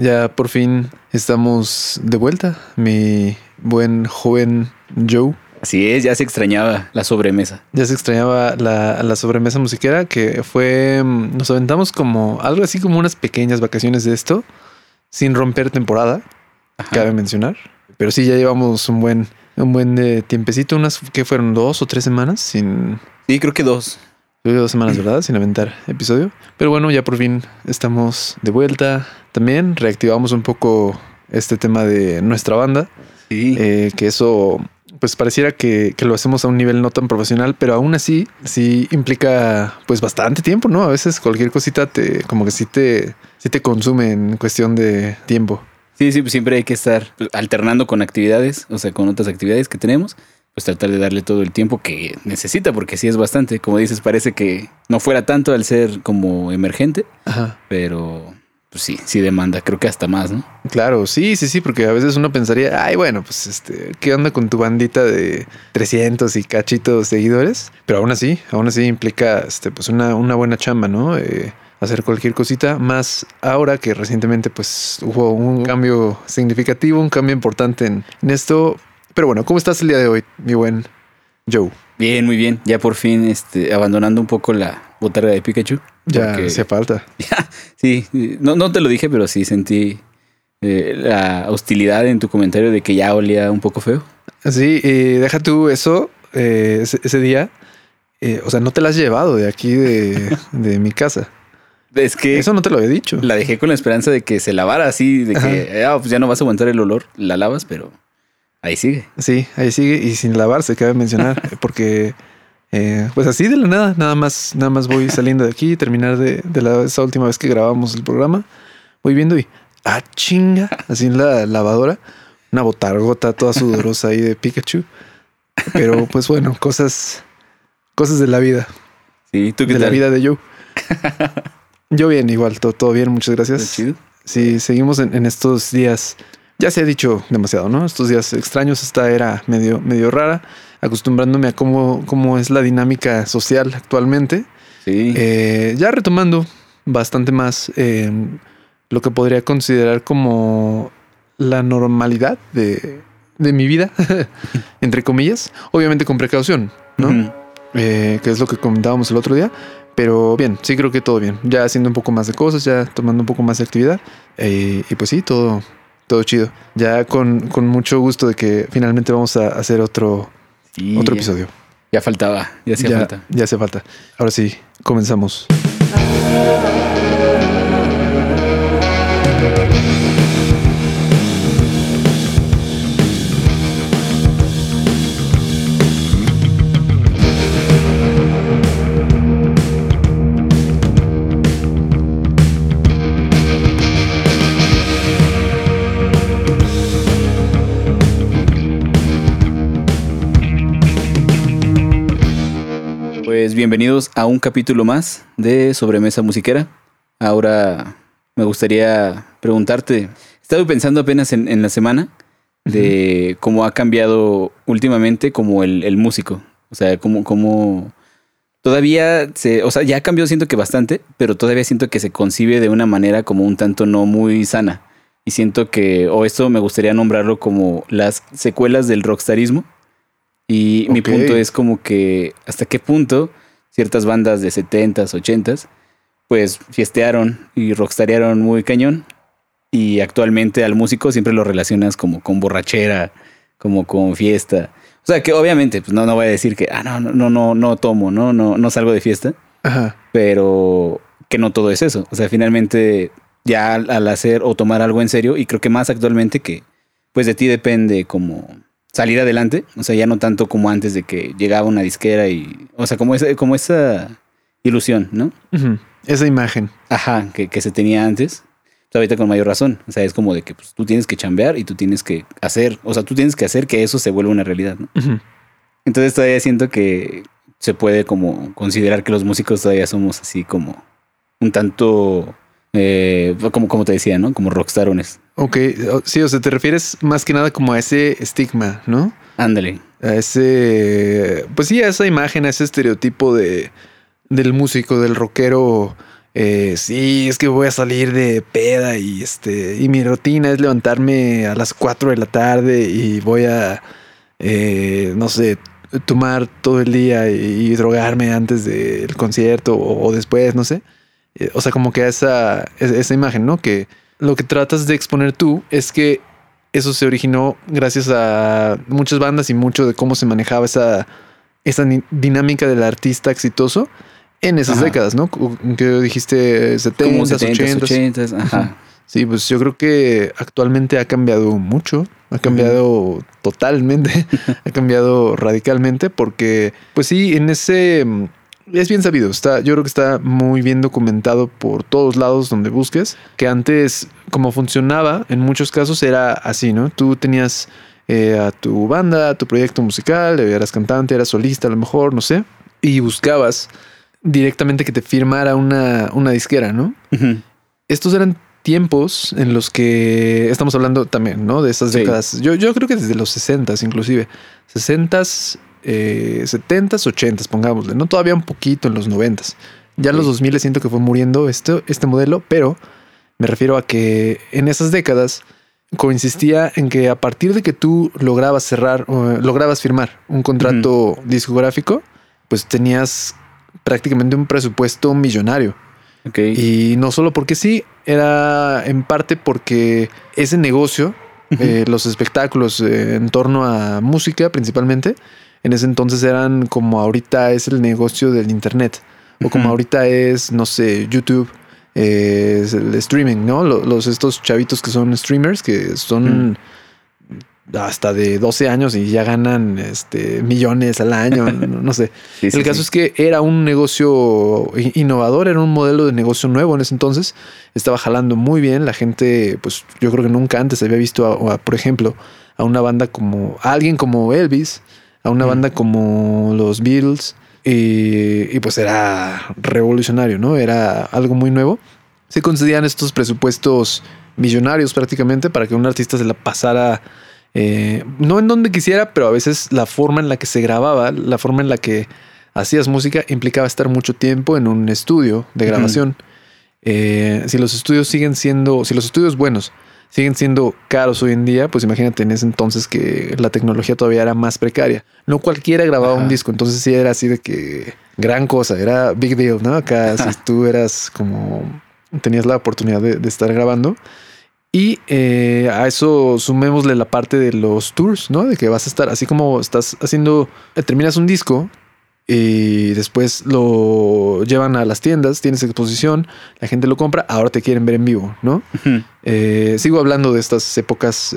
Ya por fin estamos de vuelta, mi buen joven Joe. Así es, ya se extrañaba la sobremesa. Ya se extrañaba la, la sobremesa musiquera que fue, mm, nos aventamos como algo así como unas pequeñas vacaciones de esto, sin romper temporada, Ajá. cabe mencionar. Pero sí, ya llevamos un buen, un buen eh, tiempecito, unas que fueron dos o tres semanas sin, Sí, creo que dos. Dos semanas, ¿verdad? Sin aventar episodio. Pero bueno, ya por fin estamos de vuelta. También reactivamos un poco este tema de nuestra banda. Sí. eh, que eso, pues pareciera que, que lo hacemos a un nivel no tan profesional, pero aún así, sí implica pues bastante tiempo, ¿no? A veces cualquier cosita te, como que sí te, sí te consume en cuestión de tiempo. Sí, sí, pues siempre hay que estar alternando con actividades, o sea, con otras actividades que tenemos, pues tratar de darle todo el tiempo que necesita, porque sí es bastante. Como dices, parece que no fuera tanto al ser como emergente, Ajá. pero pues sí, sí demanda, creo que hasta más, ¿no? Claro, sí, sí, sí, porque a veces uno pensaría, ay, bueno, pues este, ¿qué onda con tu bandita de 300 y cachitos seguidores? Pero aún así, aún así implica, este, pues una, una buena chamba, ¿no? Eh, hacer cualquier cosita, más ahora que recientemente, pues hubo un cambio significativo, un cambio importante en, en esto. Pero bueno, ¿cómo estás el día de hoy, mi buen Joe? Bien, muy bien. Ya por fin, este, abandonando un poco la botarga de Pikachu. Ya hacía falta. sí, no, no te lo dije, pero sí sentí eh, la hostilidad en tu comentario de que ya olía un poco feo. Sí, eh, deja tú eso eh, ese, ese día. eh, o sea, no te la has llevado de aquí de, de mi casa. Es que Eso no te lo he dicho. la dejé con la esperanza de que se lavara así, de que ah, pues ya no vas a aguantar el olor, la lavas, pero ahí sigue. Sí, ahí sigue y sin lavarse, cabe mencionar, porque eh, pues así de la nada, nada más, nada más voy saliendo de aquí, terminar de, de la, esa última vez que grabamos el programa, voy viendo y ah chinga, así en la lavadora, una botargota toda sudorosa ahí de Pikachu. Pero pues bueno, cosas, cosas de la vida, Sí, ¿tú qué de tal? la vida de Joe. Yo bien, igual, todo, todo bien, muchas ¿Está gracias. chido? Sí, seguimos en, en estos días. Ya se ha dicho demasiado, ¿no? Estos días extraños, esta era medio, medio rara, acostumbrándome a cómo, cómo es la dinámica social actualmente. Sí. Eh, ya retomando bastante más eh, lo que podría considerar como la normalidad de, de mi vida, entre comillas, obviamente con precaución, ¿no? Eh, que es lo que comentábamos el otro día. Pero bien, sí creo que todo bien. Ya haciendo un poco más de cosas, ya tomando un poco más de actividad. eh, y pues sí, todo, todo chido. Ya con, con mucho gusto de que finalmente vamos a hacer otro, Sí, otro episodio. Ya faltaba, ya hacía falta. ya hace falta. Ahora sí, comenzamos. Bienvenidos a un capítulo más de Sobremesa Musiquera. Ahora me gustaría preguntarte, estaba pensando apenas en, en la semana de cómo ha cambiado últimamente como el, el músico. O sea, cómo, cómo todavía se, o sea, ya cambió siento que bastante, pero todavía siento que se concibe de una manera como un tanto no muy sana. Y siento que, o esto me gustaría nombrarlo como las secuelas del rockstarismo. Y mi punto es como que hasta qué punto ciertas bandas de 70s, 80s, pues fiestearon y rockstarearon muy cañón. Y actualmente al músico siempre lo relacionas como con borrachera, como con fiesta. O sea que obviamente, pues no, no voy a decir que, ah, no, no, no, no, tomo, no, no, no salgo de fiesta, Ajá. pero que no todo es eso. O sea, finalmente ya al, al hacer o tomar algo en serio, y creo que más actualmente que, pues de ti depende como salir adelante, o sea, ya no tanto como antes de que llegaba una disquera y, o sea, como esa, como esa ilusión, ¿no? Esa imagen. Ajá, que, que se tenía antes. Pues ahorita con mayor razón. O sea, es como de que pues, tú tienes que chambear y tú tienes que hacer, o sea, tú tienes que hacer que eso se vuelva una realidad, ¿no? Entonces todavía siento que se puede como considerar que los músicos todavía somos así como un tanto, eh, como, como te decía, ¿no? Como rockstarones. Ok, o- sí, o sea, te refieres más que nada como a ese estigma, ¿no? Ándale. A ese, pues sí, a esa imagen, a ese estereotipo de, del músico, del rockero eh, sí, es que voy a salir de peda y este y mi rutina es levantarme a las 4 de la tarde y voy a, eh, no sé, tomar todo el día y, drogarme antes del concierto o, después, no sé. Eh, o sea, como que esa, esa imagen, ¿no? Que lo que tratas de exponer tú es que eso se originó gracias a muchas bandas y mucho de cómo se manejaba esa, esa dinámica del artista exitoso en esas décadas, ¿no? Que dijiste 70, 80, 80, ajá. Sí, pues yo creo que actualmente ha cambiado mucho, ha cambiado totalmente, ha cambiado radicalmente porque, pues sí, en ese es bien sabido, está, yo creo que está muy bien documentado por todos lados donde busques, que antes como funcionaba en muchos casos era así, ¿no? Tú tenías eh, a tu banda, a tu proyecto musical, eras cantante, eras solista a lo mejor, no sé, y buscabas directamente que te firmara una, una disquera, ¿no? Estos eran tiempos en los que estamos hablando también, ¿no? De esas décadas. Yo, yo creo que desde los 60 inclusive. 60s, eh, 70s, 80s, pongámosle. No todavía un poquito en los 90s. Ya en los 2000 siento que fue muriendo este, este modelo, pero me refiero a que en esas décadas consistía en que a partir de que tú lograbas cerrar, lograbas firmar un contrato discográfico, pues tenías prácticamente un presupuesto millonario. Y no solo porque sí, era en parte porque ese negocio, eh, los espectáculos eh, en torno a música principalmente, en ese entonces eran como ahorita es el negocio del Internet, o como ahorita es, no sé, YouTube, eh, el streaming, ¿no? Los, estos chavitos que son streamers, que son hasta de 12 años y ya ganan este, millones al año, no, sé. el caso es que era un negocio innovador, era un modelo de negocio nuevo en ese entonces, estaba jalando muy bien, la gente, pues yo creo que nunca antes había visto, por ejemplo, a una banda como, a alguien como Elvis, a una banda como los Beatles, y, y pues era revolucionario, ¿no? Era algo muy nuevo. Se concedían estos presupuestos millonarios prácticamente para que un artista se la pasara eh, no en donde quisiera, pero a veces la forma en la que se grababa, la forma en la que hacías música implicaba estar mucho tiempo en un estudio de grabación. Eh, si los estudios siguen siendo, si los estudios buenos siguen siendo caros hoy en día, pues imagínate en ese entonces que la tecnología todavía era más precaria. No cualquiera grababa un disco, entonces sí era así de que gran cosa, era big deal, ¿no? Acá si tú eras como tenías la oportunidad de estar grabando, y eh, a eso sumémosle la parte de los tours, ¿no? De que vas a estar, así como estás haciendo, terminas un disco y después lo llevan a las tiendas, tienes exposición, la gente lo compra, ahora te quieren ver en vivo, ¿no? Eh, sigo hablando de estas épocas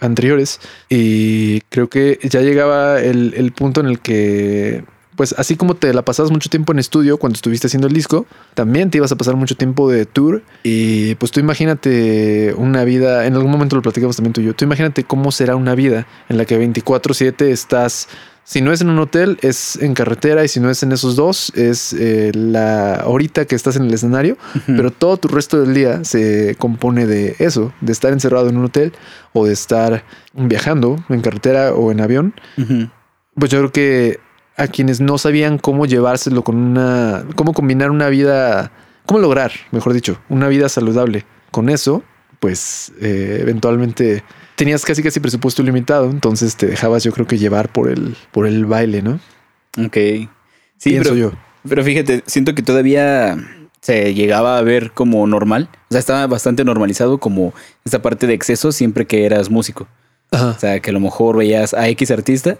anteriores y creo que ya llegaba el, el punto en el que pues así como te la pasabas mucho tiempo en estudio cuando estuviste haciendo el disco, también te ibas a pasar mucho tiempo de tour y pues tú imagínate una vida, en algún momento lo platicamos también tú y yo, tú imagínate cómo será una vida en la que 24/7 estás, si no es en un hotel, es en carretera y si no es en esos dos, es eh, la horita que estás en el escenario, pero todo tu resto del día se compone de eso, de estar encerrado en un hotel o de estar viajando en carretera o en avión. Pues yo creo que a quienes no sabían cómo llevárselo con una, cómo combinar una vida, cómo lograr, mejor dicho, una vida saludable. Con eso, pues eh, eventualmente tenías casi casi presupuesto limitado, entonces te dejabas yo creo que llevar por el, por el baile, ¿no? Ok. Sí, pero, yo. Pero fíjate, siento que todavía se llegaba a ver como normal. O sea, estaba bastante normalizado como esta parte de exceso siempre que eras músico. O sea, que a lo mejor veías a X artista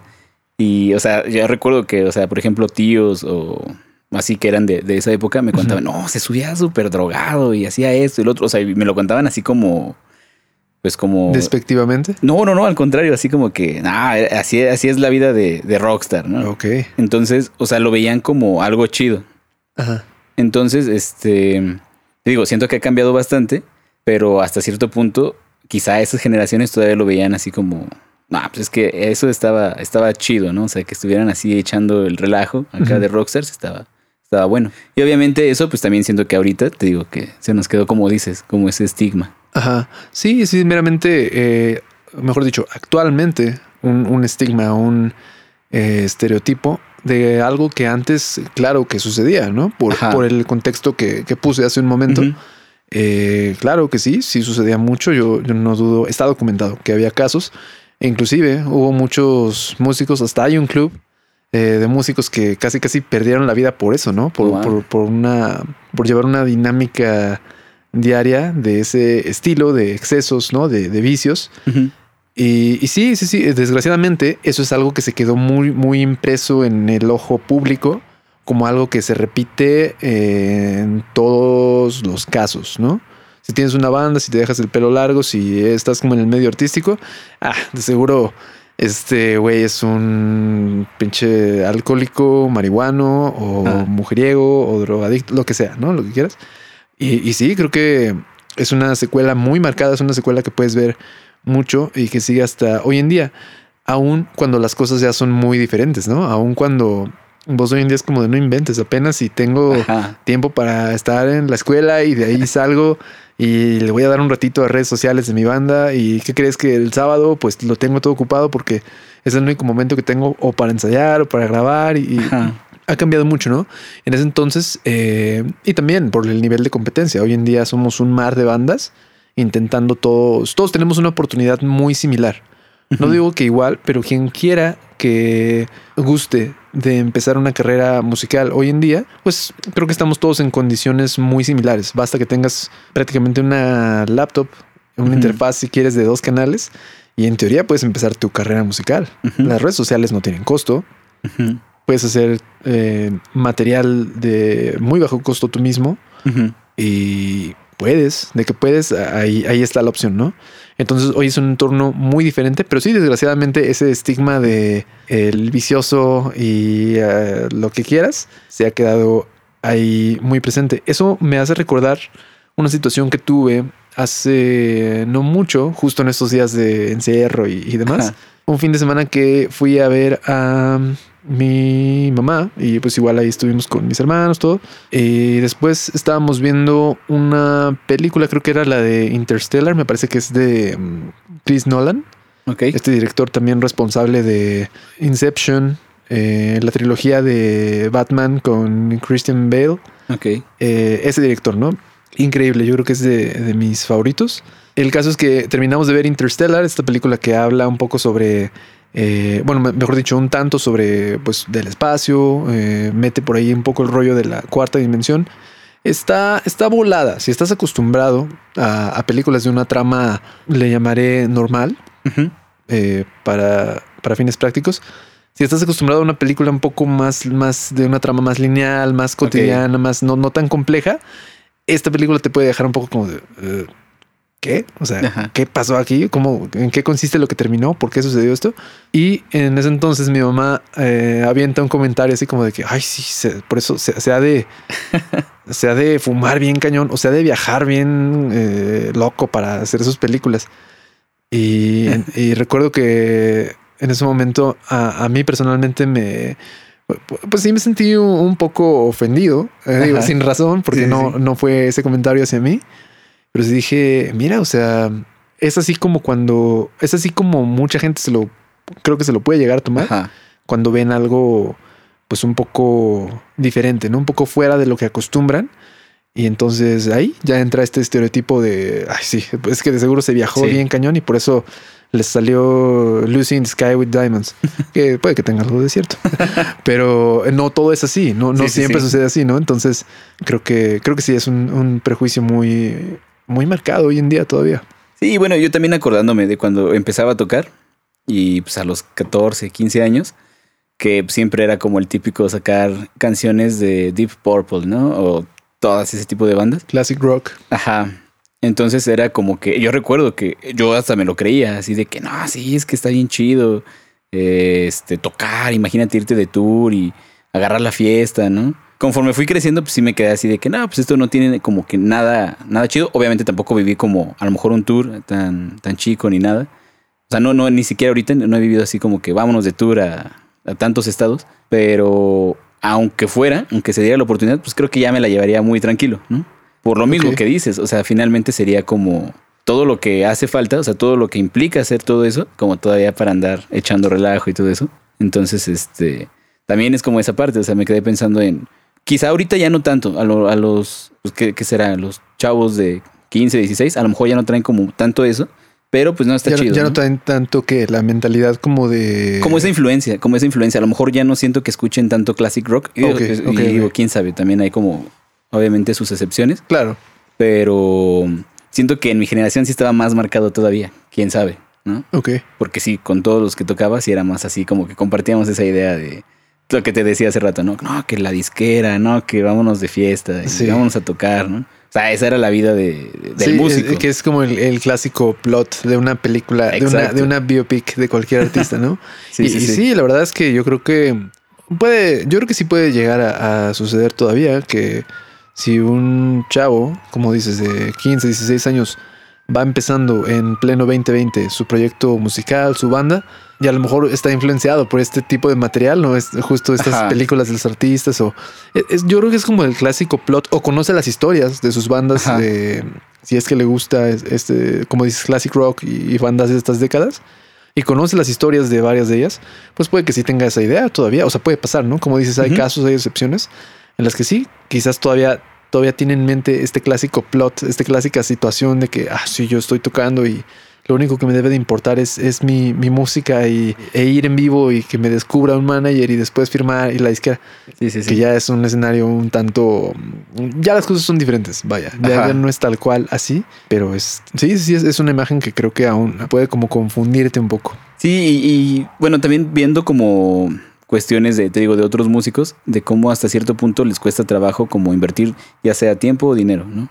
y, o sea, yo recuerdo que, o sea, por ejemplo, tíos o así que eran de, esa época me contaban, no, se subía súper drogado y hacía esto y lo otro. O sea, me lo contaban así como, pues como... Despectivamente. No, no, no, al contrario, así como que, ah, así, así es la vida de, de rockstar, ¿no? Ok. Entonces, o sea, lo veían como algo chido. Ajá. Entonces, este, digo, siento que ha cambiado bastante, pero hasta cierto punto, quizá esas generaciones todavía lo veían así como, no, pues es que eso estaba, estaba chido, ¿no? O sea, que estuvieran así echando el relajo acá de Rockstars estaba, estaba bueno. Y obviamente eso, pues también siento que ahorita, te digo que se nos quedó como dices, como ese estigma. Ajá. Sí, sí, meramente, eh, mejor dicho, actualmente un, estigma, un eh, estereotipo de algo que antes, claro, que sucedía, ¿no? Por, por el contexto que, puse hace un momento. Eh, claro que sí, sí sucedía mucho. Yo, yo no dudo, está documentado que había casos. E inclusive hubo muchos músicos, hasta hay un club eh, de músicos que casi casi perdieron la vida por eso, ¿no? Por, por, una, por llevar una dinámica diaria de ese estilo, de excesos, ¿no? De, vicios. y, y, sí, sí, sí, desgraciadamente eso es algo que se quedó muy, muy impreso en el ojo público como algo que se repite en todos los casos, ¿no? Si tienes una banda, si te dejas el pelo largo, si estás como en el medio artístico, ah, de seguro este güey es un pinche alcohólico, marihuano o mujeriego o drogadicto, lo que sea, ¿no? Lo que quieras. Y, y, sí, creo que es una secuela muy marcada, es una secuela que puedes ver mucho y que sigue hasta hoy en día, aun cuando las cosas ya son muy diferentes, ¿no? Aun cuando vos hoy en día es como de no inventes, apenas si tengo tiempo para estar en la escuela y de ahí salgo y le voy a dar un ratito a redes sociales de mi banda y qué crees que el sábado pues lo tengo todo ocupado porque es el único momento que tengo o para ensayar o para grabar y, ha cambiado mucho, ¿no? En ese entonces eh, y también por el nivel de competencia, hoy en día somos un mar de bandas intentando todos, todos tenemos una oportunidad muy similar. No digo que igual, pero quien quiera que guste de empezar una carrera musical hoy en día, pues creo que estamos todos en condiciones muy similares. Basta que tengas prácticamente una laptop, una interfaz si quieres de dos canales y en teoría puedes empezar tu carrera musical. Las redes sociales no tienen costo. Puedes hacer eh, material de muy bajo costo tú mismo y puedes, de que puedes, ahí, ahí está la opción, ¿no? Entonces hoy es un entorno muy diferente, pero sí, desgraciadamente ese estigma de el vicioso y eh, lo que quieras se ha quedado ahí muy presente. Eso me hace recordar una situación que tuve hace no mucho, justo en estos días de encierro y, demás. Un fin de semana que fui a ver a mi mamá y pues igual ahí estuvimos con mis hermanos, todo. Y después estábamos viendo una película, creo que era la de Interstellar, me parece que es de mm, Chris Nolan. Este director también responsable de Inception, eh, la trilogía de Batman con Christian Bale. Ok. Eh, ese director, ¿no? Increíble, yo creo que es de, de mis favoritos. El caso es que terminamos de ver Interstellar, esta película que habla un poco sobre eh, bueno, mejor dicho, un tanto sobre pues del espacio, eh, mete por ahí un poco el rollo de la cuarta dimensión. Está, está volada. Si estás acostumbrado a, películas de una trama, le llamaré normal, eh, para, para fines prácticos. Si estás acostumbrado a una película un poco más, más de una trama más lineal, más cotidiana, más no, no tan compleja, esta película te puede dejar un poco como de ¿qué? O sea, ¿qué pasó aquí? ¿Cómo, ¿En qué consiste lo que terminó? ¿Por qué sucedió esto? Y en ese entonces mi mamá eh, avienta un comentario así como de que, ay, sí, por eso se, ha de, se ha de fumar bien cañón, o se ha de viajar bien eh, loco para hacer sus películas. Y, recuerdo que en ese momento a, mí personalmente me, pues sí me sentí un, poco ofendido, eh, sin razón, porque no, no fue ese comentario hacia mí. Pero sí dije, mira, o sea, es así como cuando, es así como mucha gente se lo, creo que se lo puede llegar a tomar cuando ven algo pues un poco diferente, ¿no? Un poco fuera de lo que acostumbran. Y entonces ahí ya entra este estereotipo de, ay, sí, es que de seguro se viajó bien cañón y por eso les salió Lucy in the Sky with Diamonds, que puede que tenga algo de cierto, pero no todo es así, no, no siempre sucede así, ¿no? Entonces creo que, creo que sí es un prejuicio muy, muy marcado hoy en día todavía. Sí, bueno, yo también acordándome de cuando empezaba a tocar y pues a los 14, 15 años, que siempre era como el típico sacar canciones de Deep Purple, ¿no? O todas ese tipo de bandas. Classic rock. Ajá. Entonces era como que yo recuerdo que yo hasta me lo creía, así de que no, sí, es que está bien chido. Este, tocar, imagínate irte de tour y agarrar la fiesta, ¿no? Conforme fui creciendo, pues sí me quedé así de que no, pues esto no tiene como que nada, nada chido. Obviamente tampoco viví como a lo mejor un tour tan, tan chico ni nada. O sea, no, no, ni siquiera ahorita no he vivido así como que vámonos de tour a, tantos estados. Pero aunque fuera, aunque se diera la oportunidad, pues creo que ya me la llevaría muy tranquilo, ¿no? Por lo mismo que dices, o sea, finalmente sería como todo lo que hace falta, o sea, todo lo que implica hacer todo eso, como todavía para andar echando relajo y todo eso. Entonces, este, también es como esa parte, o sea, me quedé pensando en, quizá ahorita ya no tanto, a, lo- a los, pues, ¿qué, qué será? Los chavos de 15, 16, a lo mejor ya no traen como tanto eso, pero pues no está ya, chido. ya no ¿no? traen tanto que la mentalidad como de... Como esa influencia, como esa influencia. A lo mejor ya no siento que escuchen tanto classic rock. Y, Ok, y ok, digo, quién sabe, también hay como, obviamente, sus excepciones. Claro. Pero siento que en mi generación sí estaba más marcado todavía. Quién sabe, ¿no? Ok. Porque sí, con todos los que tocaba, sí era más así, como que compartíamos esa idea de lo que te decía hace rato, ¿no? No, que la disquera, no, que vámonos de fiesta, Sí. vámonos a tocar, ¿no? O sea, esa era la vida de, del Sí, músico. es- que es como el, el clásico plot de una película, de una, Exacto. de una biopic de cualquier artista, ¿no? Sí, y, sí, y sí. sí, la verdad es que yo creo que puede, yo creo que sí puede llegar a, a suceder todavía que si un chavo, como dices, de 15, 16 años, va empezando en pleno 2020 su proyecto musical, su banda, y a lo mejor está influenciado por este tipo de material, ¿no? Es justo estas Ajá. películas de los artistas o... es- yo creo que es como el clásico plot, o conoce las historias de sus bandas, de, si es que le gusta es- este, como dices, classic rock y, y bandas de estas décadas, y conoce las historias de varias de ellas, pues puede que sí tenga esa idea todavía, o sea, puede pasar, ¿no? Como dices, hay casos, hay excepciones en las que sí, quizás todavía todavía tiene en mente este clásico plot, esta clásica situación de que, ah, sí, yo estoy tocando y lo único que me debe de importar es, es mi, mi música y, e ir en vivo y que me descubra un manager y después firmar y la disquera, Sí, sí, sí. que ya es un escenario un tanto, ya las cosas son diferentes, vaya, ya no es tal cual así, pero es, sí, sí, es, es una imagen que creo que aún puede como confundirte un poco. Sí, y, y, bueno, también viendo como cuestiones de, te digo, de otros músicos, de cómo hasta cierto punto les cuesta trabajo como invertir ya sea tiempo o dinero, ¿no?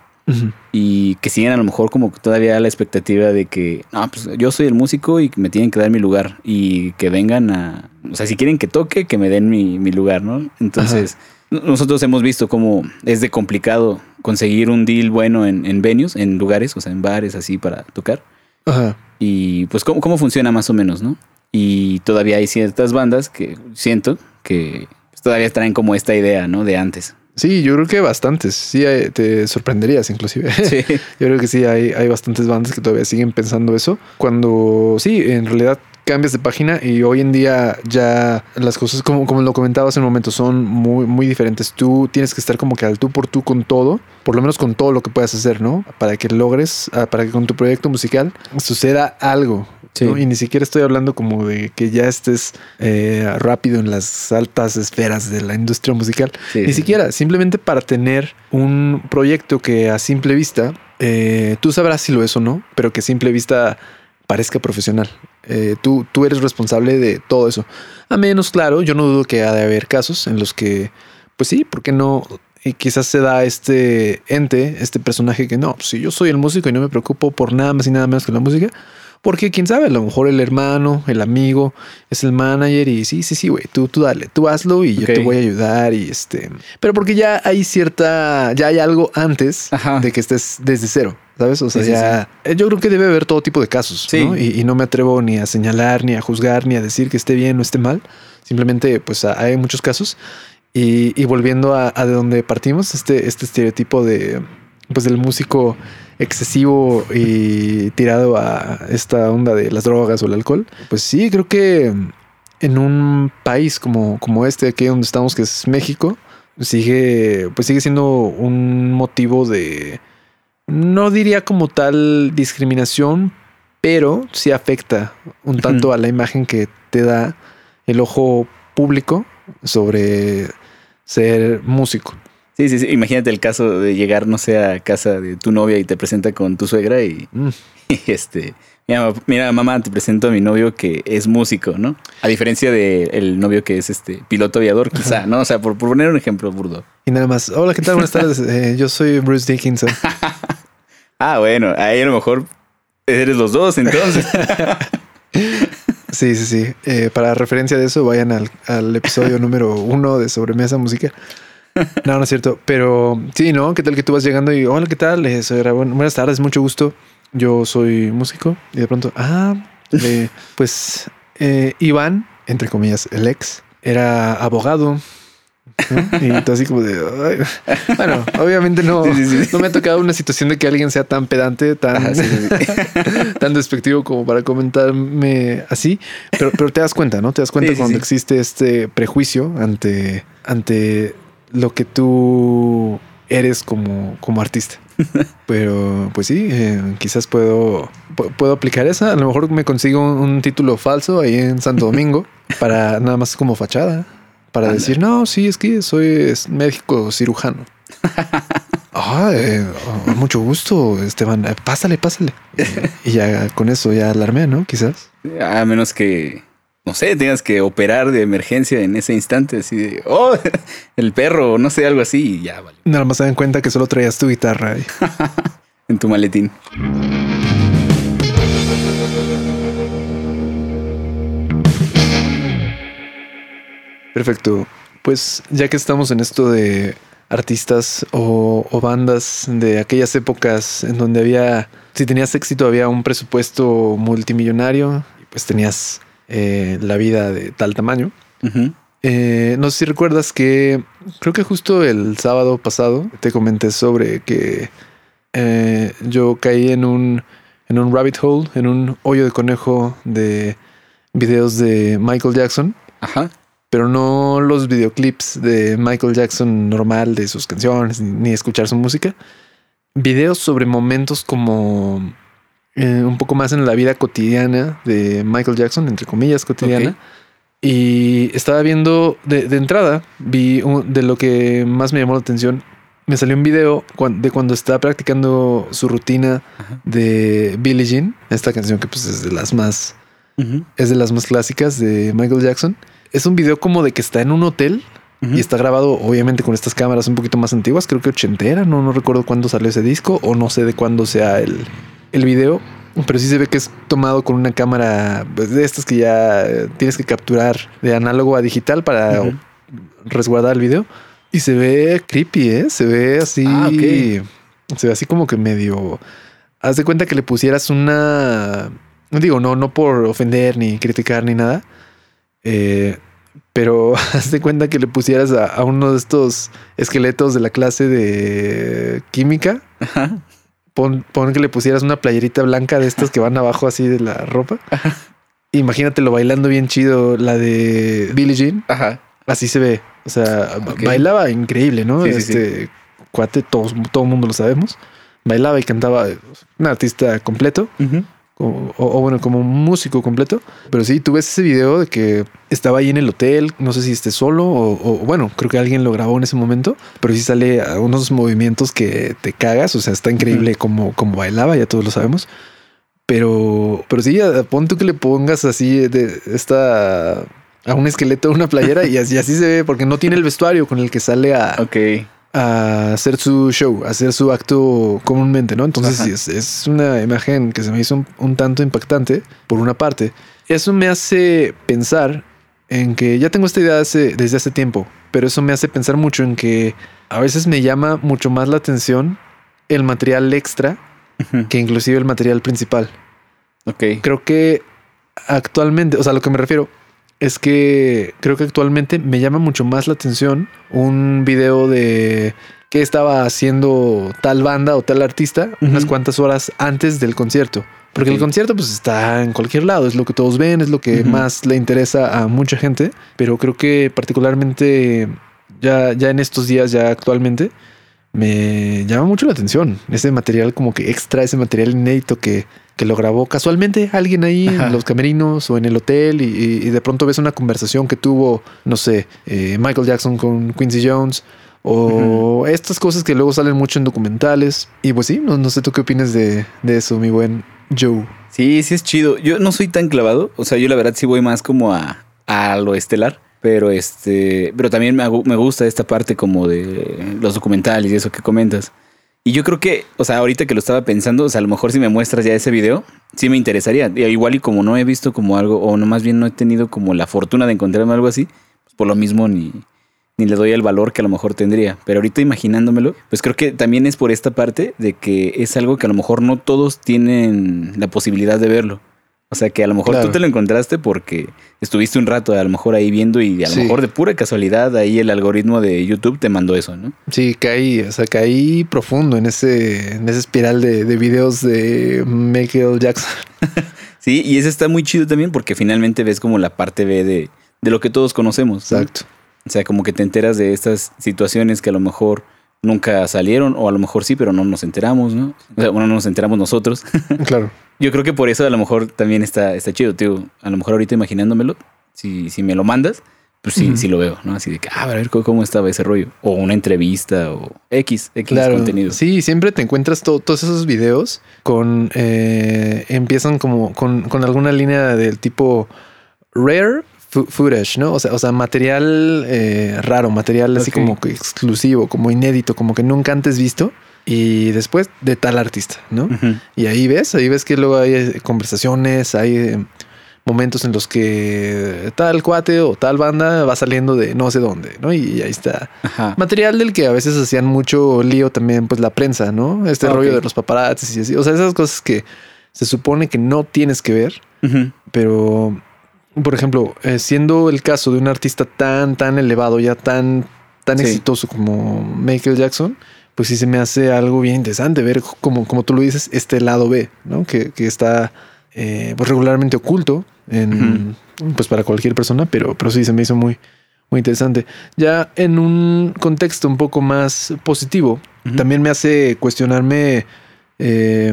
Y que siguen a lo mejor como todavía la expectativa de que, no, pues yo soy el músico y me tienen que dar mi lugar y que vengan a, o sea, si quieren que toque, que me den mi, mi lugar, ¿no? Entonces, nosotros hemos visto cómo es de complicado conseguir un deal bueno en, en venues, en lugares, o sea, en bares así para tocar. Ajá. Y pues cómo, cómo funciona más o menos, ¿no? Y todavía hay ciertas bandas que siento que todavía traen como esta idea, ¿no? De antes. Sí, yo creo que bastantes. Sí, te sorprenderías inclusive. Sí. Yo creo que sí, hay, hay bastantes bandas que todavía siguen pensando eso. Cuando sí, en realidad cambias de página y hoy en día ya las cosas, como, como lo comentaba hace un momento, son muy, muy diferentes. Tú tienes que estar como que al tú por tú con todo, por lo menos con todo lo que puedas hacer, ¿no? Para que logres, ah, para que con tu proyecto musical suceda algo. Sí. ¿no? Y ni siquiera estoy hablando como de que ya estés eh, rápido en las altas esferas de la industria musical. Sí, Ni siquiera, simplemente para tener un proyecto que a simple vista, eh, tú sabrás si lo es o no, pero que a simple vista parezca profesional. Eh, tú, tú eres responsable de todo eso. A menos, claro, yo no dudo que ha de haber casos en los que, pues sí, ¿por qué no? Y quizás se da este ente, este personaje que no, pues si yo soy el músico y no me preocupo por nada más y nada menos que la música, porque quién sabe, a lo mejor el hermano, el amigo, es el manager y sí, sí, sí, güey, tú, tú dale, tú hazlo y yo te voy a ayudar y este... Pero porque ya hay cierta, ya hay algo antes Ajá. de que estés desde cero, ¿sabes? O sea, Sí, sí, ya... eh, Yo creo que debe haber todo tipo de casos, Sí. ¿no? Y, y no me atrevo ni a señalar, ni a juzgar, ni a decir que esté bien o esté mal. Simplemente, pues hay muchos casos. Y, y volviendo a, a de donde partimos, este, este estereotipo de, pues del músico excesivo y tirado a esta onda de las drogas o el alcohol, pues sí, creo que en un país como, como este, aquí donde estamos, que es México, sigue, pues sigue siendo un motivo de, no diría como tal discriminación, pero sí afecta un tanto a la imagen que te da el ojo público sobre ser músico. Sí, sí, sí. Imagínate el caso de llegar, no sé, a casa de tu novia y te presenta con tu suegra y, Mm. y, este. Mira, mira, mamá, te presento a mi novio que es músico, ¿no? A diferencia del novio que es este piloto aviador, quizá, ¿no? O sea, por, por poner un ejemplo burdo. Y nada más, hola, ¿qué tal? Buenas tardes. Eh, yo soy Bruce Dickinson. Ah, bueno, ahí a lo mejor eres los dos, entonces. Sí, sí, sí. Eh, para referencia de eso, vayan al, al episodio número uno de Sobremesa Música. No, no es cierto. Pero sí, ¿no? ¿Qué tal que tú vas llegando y hola, ¿qué tal? Eh, soy buenas tardes, mucho gusto. Yo soy músico. Y de pronto, ah, eh, pues eh, Iván, entre comillas, el ex, era abogado Y tú así como de... "Ay". Bueno, obviamente no, Sí, sí, sí. no me ha tocado una situación de que alguien sea tan pedante, tan, Ajá, tan despectivo como para comentarme así, pero, pero te das cuenta, ¿no? Te das cuenta cuando existe este prejuicio ante, ante lo que tú eres como, como artista. Pero pues sí, eh, quizás puedo, pu- puedo aplicar esa. A lo mejor me consigo un, un título falso ahí en Santo Domingo para nada más como fachada. Para decir, no, sí, es que soy es, médico cirujano. Ah, eh, oh, mucho gusto, Esteban. Eh, pásale, pásale. Y ya con eso ya alarmé, ¿no? Quizás. A menos que, no sé, tengas que operar de emergencia en ese instante, así de, oh, el perro, no sé, algo así, y ya, vale. Nada más se dan cuenta que solo traías tu guitarra. En tu maletín. Perfecto. Pues ya que estamos en esto de artistas o, o bandas de aquellas épocas en donde había, si tenías éxito, había un presupuesto multimillonario y pues tenías eh, la vida de tal tamaño. Eh, no sé si recuerdas que creo que justo el sábado pasado te comenté sobre que eh, yo caí en un, en un rabbit hole, en un hoyo de conejo de videos de Michael Jackson Ajá. pero no los videoclips de Michael Jackson normal de sus canciones ni escuchar su música. Videos sobre momentos como eh, un poco más en la vida cotidiana de Michael Jackson, entre comillas cotidiana. Y estaba viendo de, de entrada, vi un- de lo que más me llamó la atención. Me salió un video de cuando estaba practicando su rutina Ajá. de Billie Jean, esta canción que pues es de las más es de las más clásicas de Michael Jackson. Es un video como de que está en un hotel y está grabado obviamente con estas cámaras un poquito más antiguas, creo que ochentera, no, no recuerdo cuándo salió ese disco o no sé de cuándo sea el, el video, pero sí se ve que es tomado con una cámara pues, de estas que ya tienes que capturar de análogo a digital para resguardar el video y se ve creepy, ¿eh? Se ve así, Ah, se ve así como que medio... Haz de cuenta que le pusieras una... No digo, no, no por ofender ni criticar ni nada. eh, pero haz de cuenta que le pusieras a, a uno de estos esqueletos de la clase de química. Ajá. Pon, pon que le pusieras una playerita blanca de estas que van abajo así de la ropa. Imagínatelo bailando bien chido la de Billie Jean. Ajá. Así se ve. O sea, bailaba increíble, ¿no? Sí, sí, sí. este cuate, todos, todo el mundo lo sabemos. Bailaba y cantaba un artista completo. Ujú. O, o- o bueno, como un músico completo. Pero sí, tú ves ese video de que estaba ahí en el hotel, no sé si esté solo o, o, bueno, creo que alguien lo grabó en ese momento, pero sí sale a unos movimientos que te cagas, o sea, está increíble como, como bailaba, ya todos lo sabemos. Pero, pero sí, a- pon tú que le pongas así de esta a un esqueleto una playera y así, así se ve, porque no tiene el vestuario con el que sale a, Ok. A hacer su show, a hacer su acto comúnmente, ¿no? Entonces sí, es, es una imagen que se me hizo un, un tanto impactante, por una parte. Eso me hace pensar en que ya tengo esta idea hace- desde hace tiempo, pero eso me hace pensar mucho en que a veces me llama mucho más la atención el material extra que inclusive el material principal. Ok. Creo que actualmente, o sea, a lo que me refiero es que creo que actualmente me llama mucho más la atención un video de qué estaba haciendo tal banda o tal artista unas cuantas horas antes del concierto. Porque el concierto pues está en cualquier lado, es lo que todos ven, es lo que más le interesa a mucha gente, pero creo que particularmente ya, ya en estos días, ya actualmente, me llama mucho la atención ese material como que extra, ese material inédito que, que lo grabó casualmente alguien ahí Ajá. en los camerinos o en el hotel y, y- y de pronto ves una conversación que tuvo, no sé, eh, Michael Jackson con Quincy Jones o estas cosas que luego salen mucho en documentales. Y pues sí, no, no sé tú qué opinas de, de eso, mi buen Joe. Sí, sí es chido. Yo no soy tan clavado. O sea, yo la verdad sí voy más como a, a lo estelar. Pero este. Pero también me, me gusta esta parte como de los documentales y eso que comentas. Y yo creo que, o sea, ahorita que lo estaba pensando, o sea, a lo mejor si me muestras ya ese video, sí me interesaría. Igual y como no he visto como algo, o no más bien no he tenido como la fortuna de encontrarme algo así, pues por lo mismo ni, ni le doy el valor que a lo mejor tendría. Pero ahorita imaginándomelo, pues creo que también es por esta parte de que es algo que a lo mejor no todos tienen la posibilidad de verlo. O sea que a lo mejor Claro. tú te lo encontraste porque estuviste un rato a lo mejor ahí viendo y a lo Sí. mejor de pura casualidad ahí el algoritmo de YouTube te mandó eso, ¿no? Sí, caí, o sea, caí profundo en ese, en esa espiral de, de videos de Michael Jackson. Sí, y ese está muy chido también porque finalmente ves como la parte B de, de lo que todos conocemos. ¿no? Exacto. O sea, como que te enteras de estas situaciones que a lo mejor nunca salieron o a lo mejor sí, pero no nos enteramos, ¿no? O sea, bueno, no nos enteramos nosotros. Claro. Yo creo que por eso a lo mejor también está, está chido, tío. A lo mejor ahorita imaginándomelo, si, si me lo mandas, pues sí, sí lo veo, ¿no? Así de que, ah, a ver cómo, estaba ese rollo. O una entrevista o X, X Claro. contenido. Sí, siempre te encuentras to- todos esos videos con. eh, empiezan como con, con alguna línea del tipo rare footage, ¿no? O sea, o sea material eh, raro, material así como que exclusivo, como inédito, como que nunca antes visto. Y después de tal artista, ¿no? Y ahí ves, ahí ves que luego hay eh, conversaciones, hay eh, momentos en los que tal cuate o tal banda va saliendo de no sé dónde, ¿no? Y ahí está. Ajá. Material del que a veces hacían mucho lío también, pues la prensa, ¿no? Este rollo de los paparazzis y así. O sea, esas cosas que se supone que no tienes que ver, pero, por ejemplo, eh, siendo el caso de un artista tan, tan elevado, ya tan, tan Sí. exitoso como Michael Jackson, pues sí se me hace algo bien interesante ver como, como tú lo dices, este lado B, ¿no? Que, que está eh, pues regularmente oculto en, pues para cualquier persona, pero, pero sí se me hizo muy, muy interesante. Ya en un contexto un poco más positivo, también me hace cuestionarme. eh,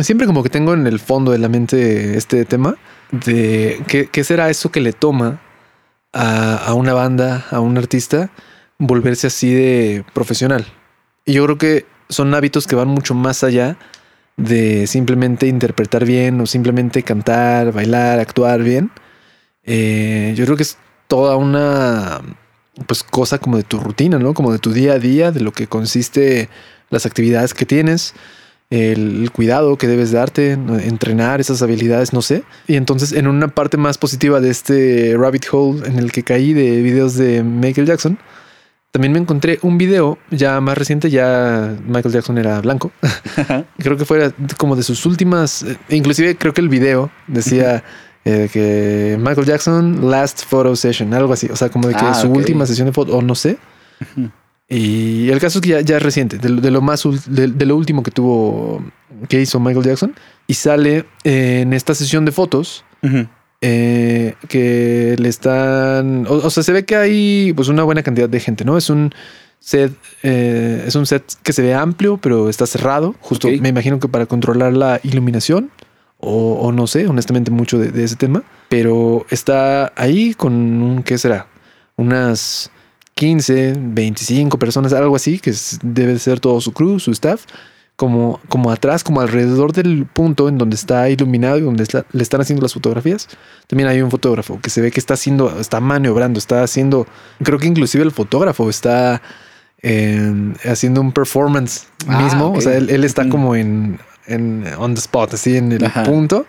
siempre como que tengo en el fondo de la mente este tema de qué, qué será eso que le toma a, a una banda, a un artista, volverse así de profesional. Y yo creo que son hábitos que van mucho más allá de simplemente interpretar bien o simplemente cantar, bailar, actuar bien. Eh, yo creo que es toda una pues cosa como de tu rutina, ¿no? Como de tu día a día, de lo que consiste las actividades que tienes, el, cuidado que debes darte, entrenar esas habilidades, no sé. Y entonces en una parte más positiva de este rabbit hole en el que caí de videos de Michael Jackson, también me encontré un video ya más reciente, ya Michael Jackson era blanco. creo que fue como de sus últimas, eh, inclusive creo que el video decía eh, que Michael Jackson last photo session, algo así, o sea, como de que Ah, su última sesión de foto, o no sé. Y el caso es que ya, ya es reciente, de, lo- de lo más de, de lo último que tuvo, que hizo Michael Jackson, y sale en esta sesión de fotos eh, que le están, o, o sea, se ve que hay pues una buena cantidad de gente, ¿no? Es un set, eh, es un set que se ve amplio, pero está cerrado, justo me imagino que para controlar la iluminación. O, o no sé, honestamente, mucho de, de ese tema. Pero está ahí con un, ¿qué será? Unas 15, 25 personas, algo así, que es- debe ser todo su crew, su staff, como, como atrás, como alrededor del punto en donde está iluminado y donde está- le están haciendo las fotografías. También hay un fotógrafo que se ve que está haciendo, está maniobrando, está haciendo, creo que inclusive el fotógrafo está eh, haciendo un performance Ah, mismo. O sea, él, él está Ujú. como en, en on the spot, así en el Ajá. punto.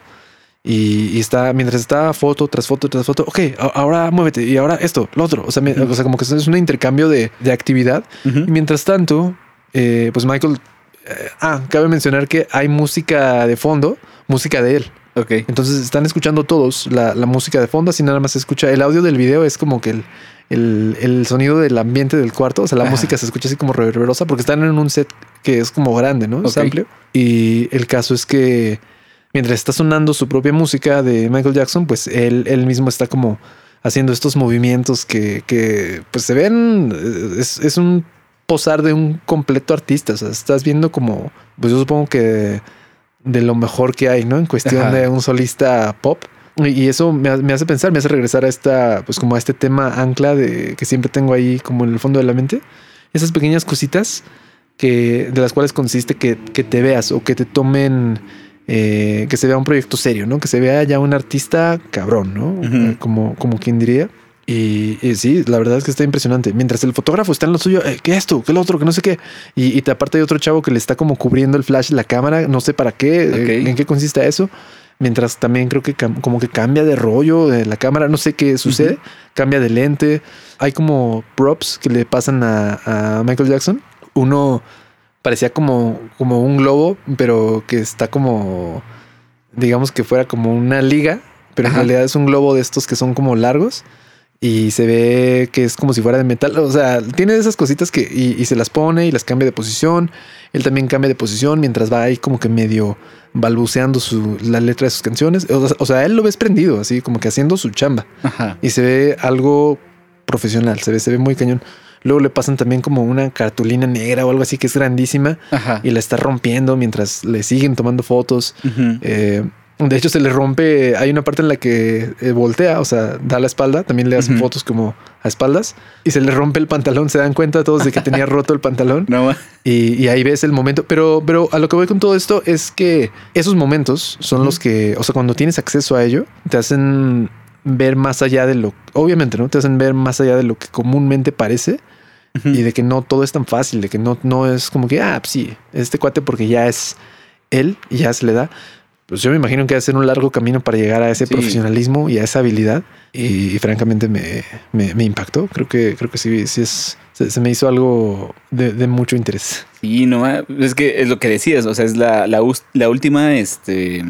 Y, y está, mientras está foto tras foto tras foto, ok, ahora muévete y ahora esto, lo otro. O sea, me- o sea como que es un intercambio de, de actividad. Y mientras tanto, eh, pues Michael, eh, ah, cabe mencionar que hay música de fondo, música de él. Ok. Entonces están escuchando todos la, la música de fondo, así nada más se escucha. El audio del video es como que el, el, el sonido del ambiente del cuarto, o sea, la Ajá. música se escucha así como reverberosa porque están en un set que es como grande, ¿no? Es amplio. Y el caso es que mientras está sonando su propia música de Michael Jackson, pues él, él mismo está como haciendo estos movimientos que, que pues se ven, eh, es, es un posar de un completo artista, o sea, estás viendo como, pues yo supongo que de lo mejor que hay, ¿no? En cuestión Ajá. de un solista pop. Y eso me, me hace pensar, me hace regresar a esta, pues como a este tema ancla de que siempre tengo ahí como en el fondo de la mente. Esas pequeñas cositas que, de las cuales consiste que, que te veas o que te tomen, eh, que se vea un proyecto serio, ¿no? Que se vea ya un artista cabrón, ¿no? Como, como quien diría. Y, y sí, la verdad es que está impresionante. Mientras el fotógrafo está en lo suyo, eh, ¿qué esto? ¿Qué lo otro? Que no sé qué. Y, y te- aparte hay otro chavo que le está como cubriendo el flash la cámara, no sé para qué, eh, en qué consiste eso. Mientras también creo que como que cambia de rollo de la cámara, no sé qué sucede, cambia de lente. Hay como props que le pasan a, a Michael Jackson. Uno parecía como, como un globo, pero que está como digamos que fuera como una liga, pero en realidad es un globo de estos que son como largos y se ve que es como si fuera de metal. O sea, tiene esas cositas que y, y se las pone y las cambia de posición. Él también cambia de posición mientras va ahí como que medio balbuceando su, la letra de sus canciones. O, o sea, él lo ves prendido, así como que haciendo su chamba Ajá. y se ve algo profesional, se ve, se ve muy cañón. Luego le pasan también como una cartulina negra o algo así que es grandísima Ajá. y la está rompiendo mientras le siguen tomando fotos. Eh, de hecho, se le rompe. Hay una parte en la que eh, voltea, o sea, da la espalda. También le hacen fotos como a espaldas y se le rompe el pantalón. Se dan cuenta todos de que tenía roto el pantalón No, y, y ahí ves el momento. Pero, pero a lo que voy con todo esto es que esos momentos son los que, o sea, cuando tienes acceso a ello, te hacen ver más allá de lo, obviamente, ¿no? Te hacen ver más allá de lo que comúnmente parece Ujú. y de que no todo es tan fácil, de que no, no es como que, ah, pues sí, este cuate porque ya es él y ya se le da. Pues yo me imagino que va a ser un largo camino para llegar a ese Sí. profesionalismo y a esa habilidad. Y, y francamente me, me, me impactó. Creo que, creo que sí, sí es, se, se me hizo algo de, de mucho interés. Sí, no, ma- es que es lo que decías, o sea, es la, la, la última este,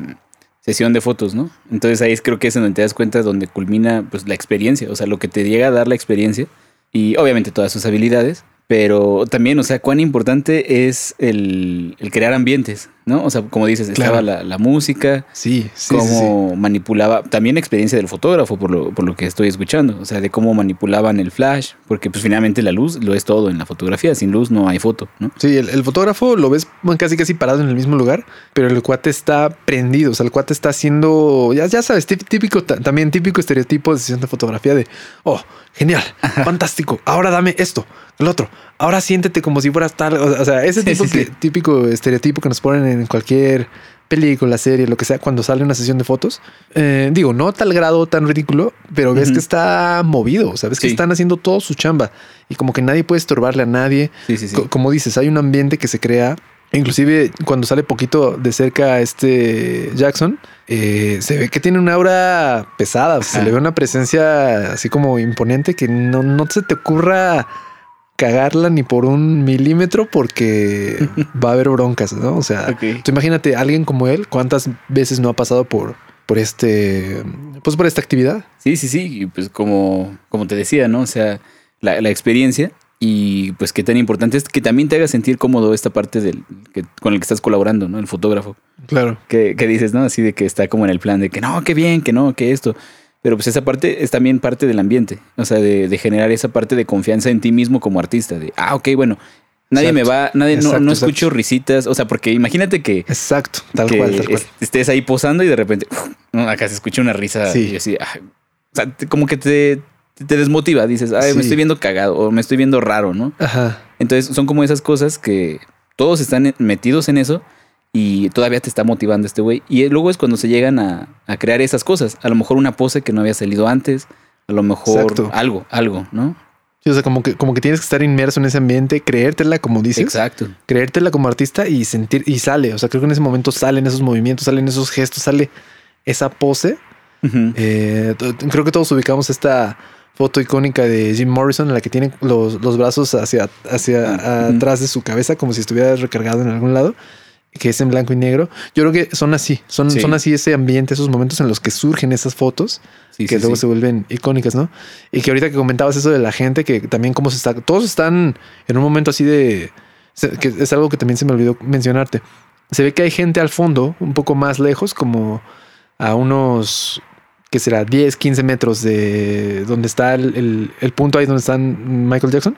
sesión de fotos, ¿no? Entonces ahí es, creo que es donde te das cuenta donde culmina pues la experiencia, o sea, lo que te llega a dar la experiencia y obviamente todas sus habilidades, pero también, o sea, cuán importante es el, el crear ambientes, ¿no? O sea, como dices, estaba la, la música, Sí, sí. sí, cómo manipulaba, también la experiencia del fotógrafo, por lo, por lo que estoy escuchando, o sea, de cómo manipulaban el flash, porque pues finalmente la luz lo es todo en la fotografía, sin luz no hay foto, ¿no? sí. El, el fotógrafo lo ves casi casi parado en el mismo lugar, pero el cuate está prendido. O sea, el cuate está haciendo, ya, ya sabes, tí- típico, ta- también típico estereotipo de sesión de fotografía de, oh, genial, fantástico, ahora dame esto, el otro, ahora siéntete como si fueras tal. O sea, ese Sí, tipo sí, que- sí. típico estereotipo que nos ponen en cualquier película, serie, lo que sea, cuando sale una sesión de fotos. Eh, digo, no a tal grado tan ridículo, pero ves que está movido, o sea, ves que están haciendo todo su chamba y como que nadie puede estorbarle a nadie. Sí, sí, sí. Co- Como dices, hay un ambiente que se crea. Inclusive cuando sale poquito de cerca este Jackson, eh, se ve que tiene una aura pesada. o sea, se le ve una presencia así como imponente que no, no se te ocurra cagarla ni por un milímetro porque va a haber broncas, ¿no? O sea, tú imagínate alguien como él, cuántas veces no ha pasado por, por este, pues por esta actividad. Sí, sí, sí. Y pues como, como te decía, ¿no? O sea, la, la experiencia y pues qué tan importante es que también te haga sentir cómodo esta parte del que, con el que estás colaborando, ¿no? El fotógrafo. Claro. Que, que dices, ¿no? Así de que está como en el plan de que no, qué bien, que no, que esto. Pero pues esa parte es también parte del ambiente. O sea, de, de generar esa parte de confianza en ti mismo como artista. De, ah, ok, bueno. Nadie Exacto. me va, nadie, no, Exacto, no exacto. escucho risitas. O sea, porque imagínate que, Exacto, tal que cual, tal cual. es- estés ahí posando y de repente ¿no? acá se escucha una risa Sí. y así, ah, o sea, como que te, te desmotiva, dices, ay, Sí. me estoy viendo cagado o me estoy viendo raro, ¿no? Ajá. Entonces son como esas cosas que todos están metidos en eso y todavía te está motivando este güey. Y luego es cuando se llegan a, a crear esas cosas. A lo mejor una pose que no había salido antes, a lo mejor Exacto. algo, algo, ¿no? Sí, o sea, como que, como que tienes que estar inmerso en ese ambiente, creértela, como dices, Exacto. creértela como artista y sentir, y sale. O sea, creo que en ese momento salen esos movimientos, salen esos gestos, sale esa pose. Eh, creo que todos ubicamos esta foto icónica de Jim Morrison en la que tiene los, los brazos hacia, hacia atrás de su cabeza, como si estuviera recargado en algún lado, que es en blanco y negro. Yo creo que son así, son, Sí. son así ese ambiente, esos momentos en los que surgen esas fotos Sí, que sí, luego se vuelven icónicas, ¿no? Y que ahorita que comentabas eso de la gente, que también cómo se está, todos están en un momento así de, que es algo que también se me olvidó mencionarte. Se ve que hay gente al fondo, un poco más lejos, como a unos, que será 10, 15 metros de donde está el, el- el punto ahí donde están Michael Jackson.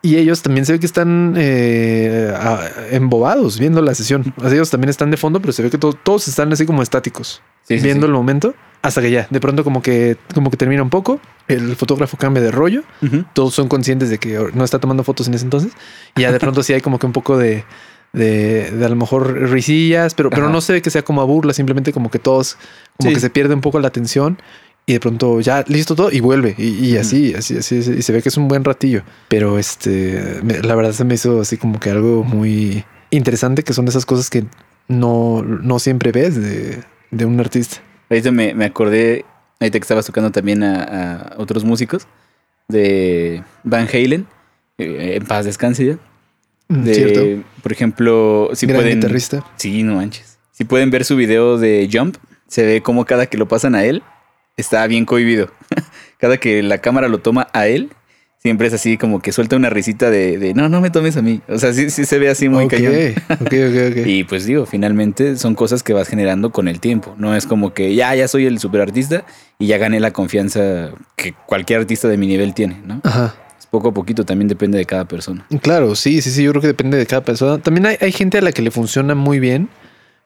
Y ellos también se ve que están eh, a- embobados viendo la sesión. Ellos también están de fondo, pero se ve que to- todos están así como estáticos Sí, viendo sí. el momento hasta que ya, de pronto como que, como que termina un poco, el fotógrafo cambia de rollo, todos son conscientes de que no está tomando fotos en ese entonces, y ya de pronto sí hay como que un poco de, de, de a lo mejor risillas, pero, pero Ajá. no se ve que sea como a burla, simplemente como que todos, como Sí. que se pierde un poco la atención. Y de pronto ya listo todo y vuelve. Y, así, así, así, y se ve que es un buen ratillo. Pero este, la verdad se me hizo así como que algo muy interesante, que son de esas cosas que no, no siempre ves de, de un artista. Ahorita me, me acordé, ahorita que estabas tocando también a, a otros músicos de Van Halen, eh, en paz descanse ya. Mm, De, Cierto. Por ejemplo, si Gran pueden. guitarrista. Sí, no manches. Si pueden ver su video de Jump, se ve como cada que lo pasan a él, está bien cohibido. cada que la cámara lo toma a él, siempre es así como que suelta una risita de, de no, no me tomes a mí. O sea, sí, sí se ve así muy Ok, cañón. ok, ok, ok. Y pues digo, finalmente son cosas que vas generando con el tiempo. No es como que ya, ya soy el superartista y ya gané la confianza que cualquier artista de mi nivel tiene, ¿no? Ajá. Poco a poquito, también depende de cada persona. Claro, sí, sí, sí, yo creo que depende de cada persona. También hay, hay gente a la que le funciona muy bien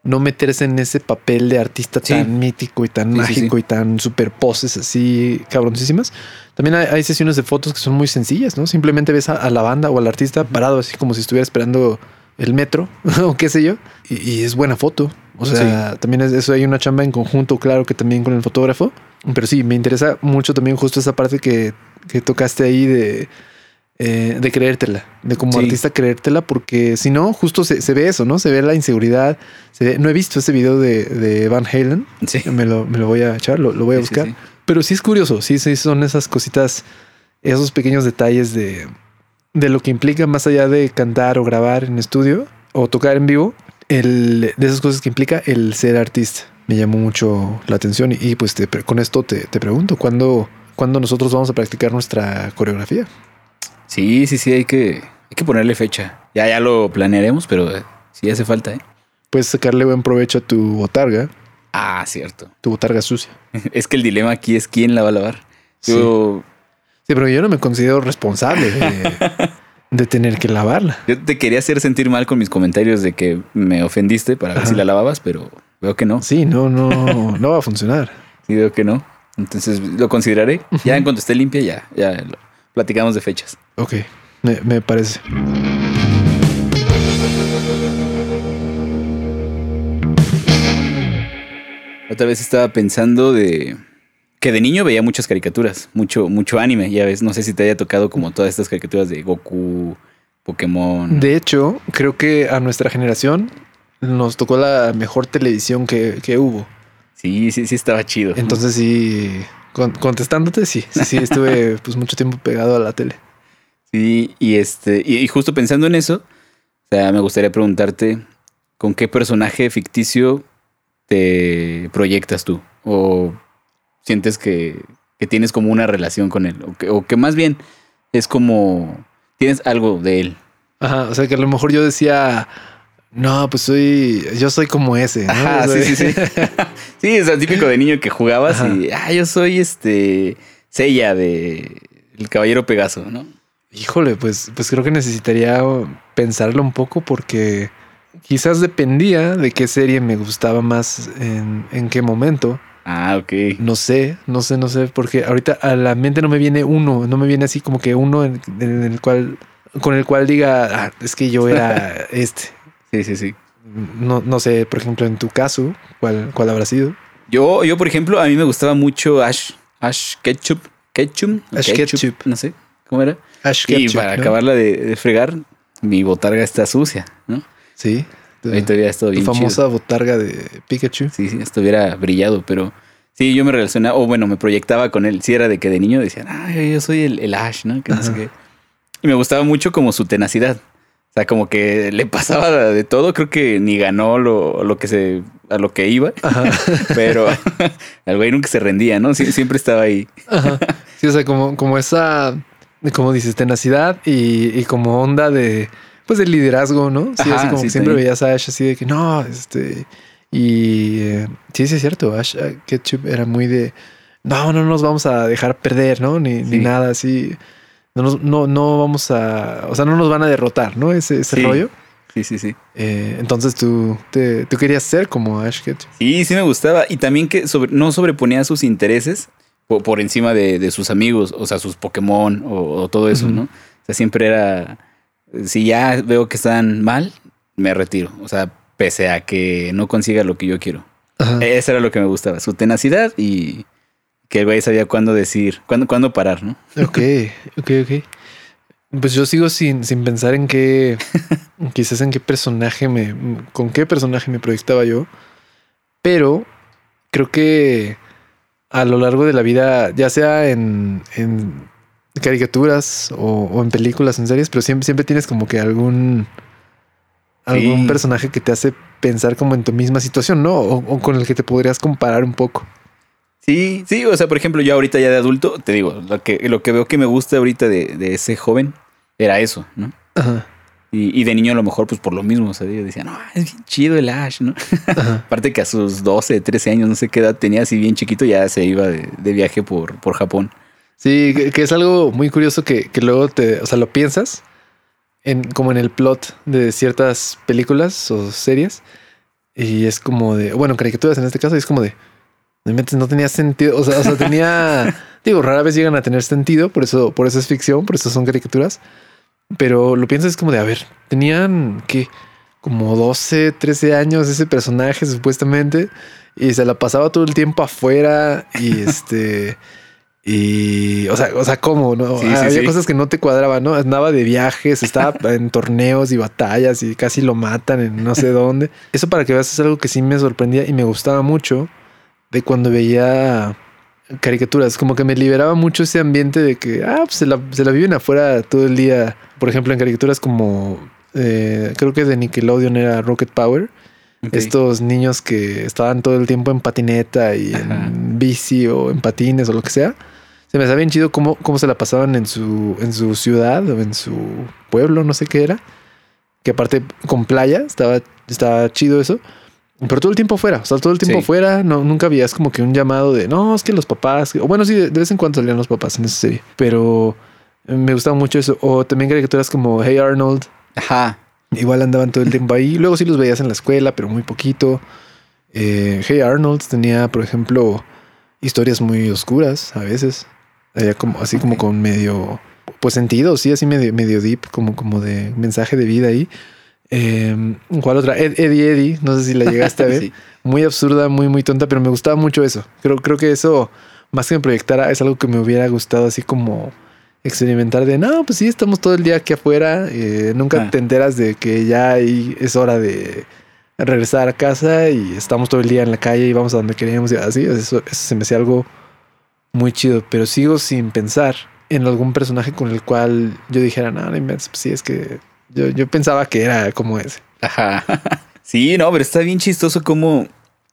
no meterse en ese papel de artista Sí. tan mítico y tan sí, mágico sí. y tan super poses así cabroncísimas. También hay, hay sesiones de fotos que son muy sencillas, ¿no? Simplemente ves a, a la banda o al artista parado así como si estuviera esperando el metro o qué sé yo. Y, y es buena foto. O sea, también es eso. Hay una chamba en conjunto, claro que también con el fotógrafo. Pero sí, me interesa mucho también justo esa parte que, que tocaste ahí de, eh, de creértela, de como Sí. artista creértela, porque si no, justo se, se ve eso, ¿no? Se ve la inseguridad. Se ve- no he visto ese video de, de Van Halen. Sí. Me lo, me lo voy a echar, lo, lo voy a Sí, buscar. sí. Pero sí es curioso, sí, sí, son esas cositas, esos pequeños detalles de, de lo que implica más allá de cantar o grabar en estudio o tocar en vivo, el, de esas cosas que implica el ser artista. Me llamó mucho la atención y, y, pues te con esto te, te pregunto, ¿cuándo, ¿cuándo nosotros vamos a practicar nuestra coreografía? Sí, sí, sí, hay que, hay que ponerle fecha. Ya, ya lo planearemos, pero eh, sí hace falta, ¿eh? Puedes sacarle buen provecho a tu botarga, Ah, cierto. tu botarga sucia. Es que el dilema aquí es quién la va a lavar. Yo, Sí, pero yo no me considero responsable de, de tener que lavarla. yo te quería hacer sentir mal con mis comentarios de que me ofendiste para ver si la lavabas, pero veo que no. Sí, no, no, no va a funcionar. Sí, veo que no. Entonces lo consideraré. Ya en cuanto esté limpia, ya, ya lo- platicamos de fechas. Ok, me, me parece. Otra vez estaba pensando de que de niño veía muchas caricaturas, mucho, mucho anime. Ya ves, no sé si te haya tocado como todas estas caricaturas de Goku, Pokémon. De hecho, creo que a nuestra generación nos tocó la mejor televisión que, que hubo. Sí, sí, sí estaba chido. Entonces sí, con- contestándote, sí, sí, sí, estuve pues mucho tiempo pegado a la tele. Sí, y este, y, y justo pensando en eso, o sea, me gustaría preguntarte con qué personaje ficticio te proyectas tú. O sientes que, que tienes como una relación con él. O que, o que más bien es como tienes algo de él. Ajá, o sea que a lo mejor yo decía, no, pues soy, yo soy como ese. ¿no? Ajá, sí, sí, sí. sí, es el típico de niño que jugabas Ajá. y, ah, yo soy este, Seiya de El Caballero Pegaso, ¿no? Híjole, pues, pues creo que necesitaría pensarlo un poco porque quizás dependía de qué serie me gustaba más en, en qué momento. Ah, ok. No sé, no sé, no sé, porque ahorita a la mente no me viene uno, no me viene así como que uno en, en el cual, con el cual diga, ah, es que yo era este. Sí, sí, sí. No, no sé, por ejemplo, en tu caso, ¿cuál, cuál habrá sido? Yo, yo, por ejemplo, a mí me gustaba mucho Ash, Ash Ketchup, Ketchum, Ash Ketchum. no sé, ¿cómo era? Ash y Ketchum, para ¿no? acabarla de, de fregar, mi botarga está sucia, ¿no? Sí. Ahí todavía está tu bien famosa botarga de Pikachu. Sí, sí, esto hubiera brillado, pero sí, yo me relacionaba, o bueno, me proyectaba con él. Sí, era de que de niño decían, ah, yo soy el, el Ash, ¿no? Que no sé qué. Y me gustaba mucho como su tenacidad. O sea, como que le pasaba de todo. Creo que ni ganó lo, lo que se, a lo que iba, Ajá. pero el güey nunca se rendía, ¿no? Sie- siempre estaba ahí. Ajá. Sí, o sea, como, como esa, como dices, tenacidad y, y como onda de, pues, de liderazgo, ¿no? Sí, Ajá, así como sí, que siempre veías a Ash así de que no, este, y eh, sí, sí es cierto, Ash Ketchup era muy de, no, no nos vamos a dejar perder, ¿no? Ni, ni nada así. No, nos- no, no vamos a, o sea, no nos van a derrotar, ¿no? Ese, ese Sí. rollo. Sí, sí, sí. Eh, entonces tú, te, tú querías ser como Ash Ketchum. Sí, sí me gustaba. Y también que sobre- no sobreponía sus intereses por, por encima de, de sus amigos, o sea, sus Pokémon o, o todo eso. ¿no? O sea, siempre era, si ya veo que están mal, me retiro. O sea, pese a que no consiga lo que yo quiero. Ajá. Eso era lo que me gustaba, su tenacidad y que el güey sabía cuándo decir, cuándo, cuándo parar, ¿no? Ok, ok, ok. Pues yo sigo sin, sin pensar en qué, quizás en qué personaje me, con qué personaje me proyectaba yo, pero creo que a lo largo de la vida, ya sea en, en caricaturas o, o en películas, en series, pero siempre, siempre tienes como que algún, algún Sí. personaje que te hace pensar como en tu misma situación, ¿no? O, o con el que te podrías comparar un poco. Sí, sí, o sea, por ejemplo, yo ahorita ya de adulto, te digo, lo que, lo que veo que me gusta ahorita de, de ese joven era eso, ¿no? Ajá. Y, y de niño a lo mejor, pues por lo mismo, o sea, yo decía, no, es bien chido el Ash, ¿no? Ajá. Aparte que a sus 12, 13 años, no sé qué edad tenía, así bien chiquito, ya se iba de, de viaje por, por Japón. Sí, que, que es algo muy curioso que, que luego te, o sea, lo piensas en, como en el plot de ciertas películas o series y es como de, bueno, caricaturas en este caso, y es como de, no tenía sentido, o sea, o sea, tenía, digo, rara vez llegan a tener sentido, por eso, por eso es ficción, por eso son caricaturas, pero lo piensas es como de, a ver, tenían que como 12, 13 años ese personaje supuestamente y se la pasaba todo el tiempo afuera y este y o sea, o sea, cómo, ¿no? Sí, Había sí. cosas que no te cuadraban, ¿no? Andaba de viajes, estaba en torneos y batallas y casi lo matan en no sé dónde. Eso para que veas es algo que sí me sorprendía y me gustaba mucho de cuando veía caricaturas, como que me liberaba mucho ese ambiente de que, ah, pues se la, se la viven afuera todo el día. Por ejemplo, en caricaturas como, eh, creo que de Nickelodeon era Rocket Power. Estos niños que estaban todo el tiempo en patineta y Ajá. en bici o en patines o lo que sea. Se me hacía bien chido cómo, cómo se la pasaban en su, en su ciudad o en su pueblo, no sé qué era. Que aparte con playa, estaba, estaba chido eso. Pero todo el tiempo fuera, o sea, todo el tiempo Sí. fuera, no, nunca habías como que un llamado de, no, es que los papás, o bueno, sí, de, de vez en cuando salían los papás en esa serie, pero eh, me gustaba mucho eso. O también caricaturas como Hey Arnold, Ajá. igual andaban todo el tiempo ahí. Luego sí los veías en la escuela, pero muy poquito. Eh, hey Arnold tenía, por ejemplo, historias muy oscuras a veces. Había como, así como con medio, pues sentido, sí, así medio, medio deep, como, como de mensaje de vida ahí. Eh, ¿Cuál otra? Ed- Eddie Eddie, no sé si la llegaste a ver. Sí. Muy absurda, muy, muy tonta, pero me gustaba mucho eso. Creo, creo que eso, más que me proyectara, es algo que me hubiera gustado así como experimentar de, no, pues sí, estamos todo el día aquí afuera, eh, nunca Ah. te enteras de que ya es hora de regresar a casa y estamos todo el día en la calle y vamos a donde queremos y así, eso, eso se me hacía algo muy chido, pero sigo sin pensar en algún personaje con el cual yo dijera, no, no inventes, pues sí, es que yo, yo pensaba que era como ese. Ajá. Sí, no, pero está bien chistoso cómo,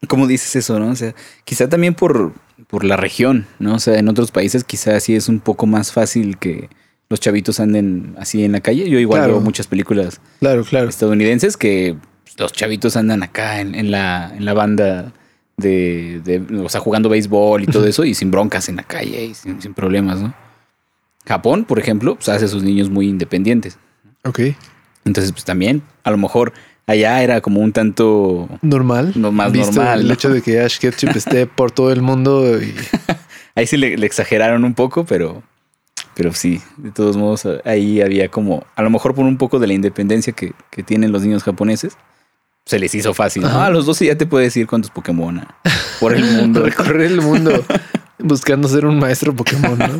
cómo dices eso, ¿no? O sea, quizá también por, por la región, ¿no? O sea, en otros países quizá sí es un poco más fácil que los chavitos anden así en la calle. Yo igual Claro. veo muchas películas Claro, claro. estadounidenses que los chavitos andan acá en, en la, en la banda de, de- o sea, jugando béisbol y todo eso y sin broncas en la calle y sin, sin problemas, ¿no? Japón, por ejemplo, pues hace a sus niños muy independientes. Ok. Entonces, pues también, a lo mejor allá era como un tanto Normal. No, más Visto normal, El ¿no? hecho de que Ash Ketchum esté por todo el mundo y Ahí sí le, le exageraron un poco, pero, pero sí, de todos modos, ahí había como, a lo mejor por un poco de la independencia que, que tienen los niños japoneses, se les hizo fácil. ¿no? A los 12 ya te puedes ir con tus Pokémon por el mundo. recorrer el mundo buscando ser un maestro Pokémon, ¿no?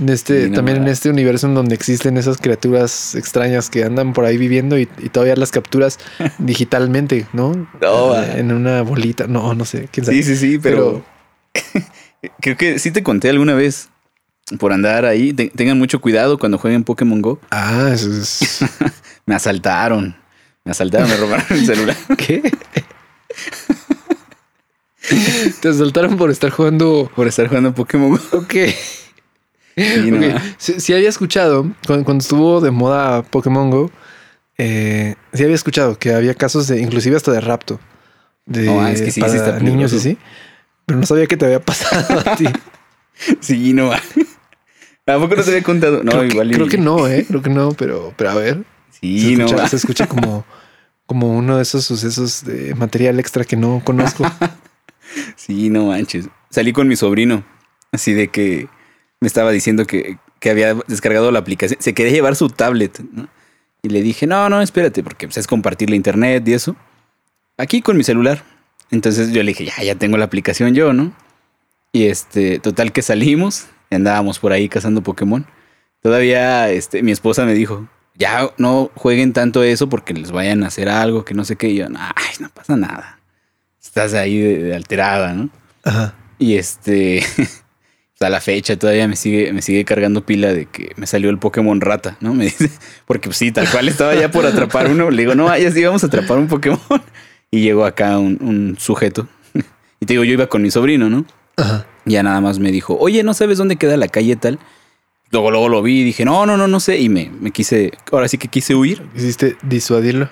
En este, también en este universo en donde existen esas criaturas extrañas que andan por ahí viviendo y, y todavía las capturas digitalmente, ¿no? No, Eh, ah. en una bolita, no, no sé, quién sabe. sí, sí, sí, pero, creo que sí te conté alguna vez por andar ahí. te- tengan mucho cuidado cuando jueguen Pokémon Go. Ah, eso es. Me asaltaron. Me asaltaron, me robaron el celular. ¿Qué? Te asaltaron por estar jugando. Por estar jugando Pokémon Go. Ok. Sí, no, sí había escuchado cuando, cuando estuvo de moda Pokémon Go. Eh, sí había escuchado que había casos de, inclusive hasta de rapto. De No, es que sí, sí para está niños y sí. Pero no sabía que te había pasado a ti. Sí, no. ¿A poco no te había contado? No, creo, igual. que, y- creo que no, eh. Creo que no, pero, pero a ver. Sí, se, no. se escucha como, como uno de esos sucesos de material extra que no conozco. Sí, no manches. Salí con mi sobrino. Así de que me estaba diciendo que, que había descargado la aplicación. Se quería llevar su tablet. ¿no? Y le dije, no, no, espérate, porque pues, es compartir la internet y eso. Aquí con mi celular. Entonces yo le dije, ya, ya tengo la aplicación yo, ¿no? Y este, total que salimos, andábamos por ahí cazando Pokémon. Todavía este, mi esposa me dijo, ya no jueguen tanto eso porque les vayan a hacer algo, que no sé qué. Y yo, ay, no pasa nada. Estás ahí de, de alterada, ¿no? Ajá. Y este, a la fecha todavía me sigue, me sigue cargando pila de que me salió el Pokémon rata, ¿no? Me dice, porque pues, sí, tal cual estaba ya por atrapar uno. Le digo, no, ya sí vamos a atrapar un Pokémon. Y llegó acá un, un sujeto. y te digo, yo iba con mi sobrino, ¿no? Ajá. Ya nada más me dijo, oye, ¿no sabes dónde queda la calle tal? Luego, luego lo vi y dije, no, no, no, no sé. Y me, me quise, ahora sí que quise huir. Hiciste disuadirlo.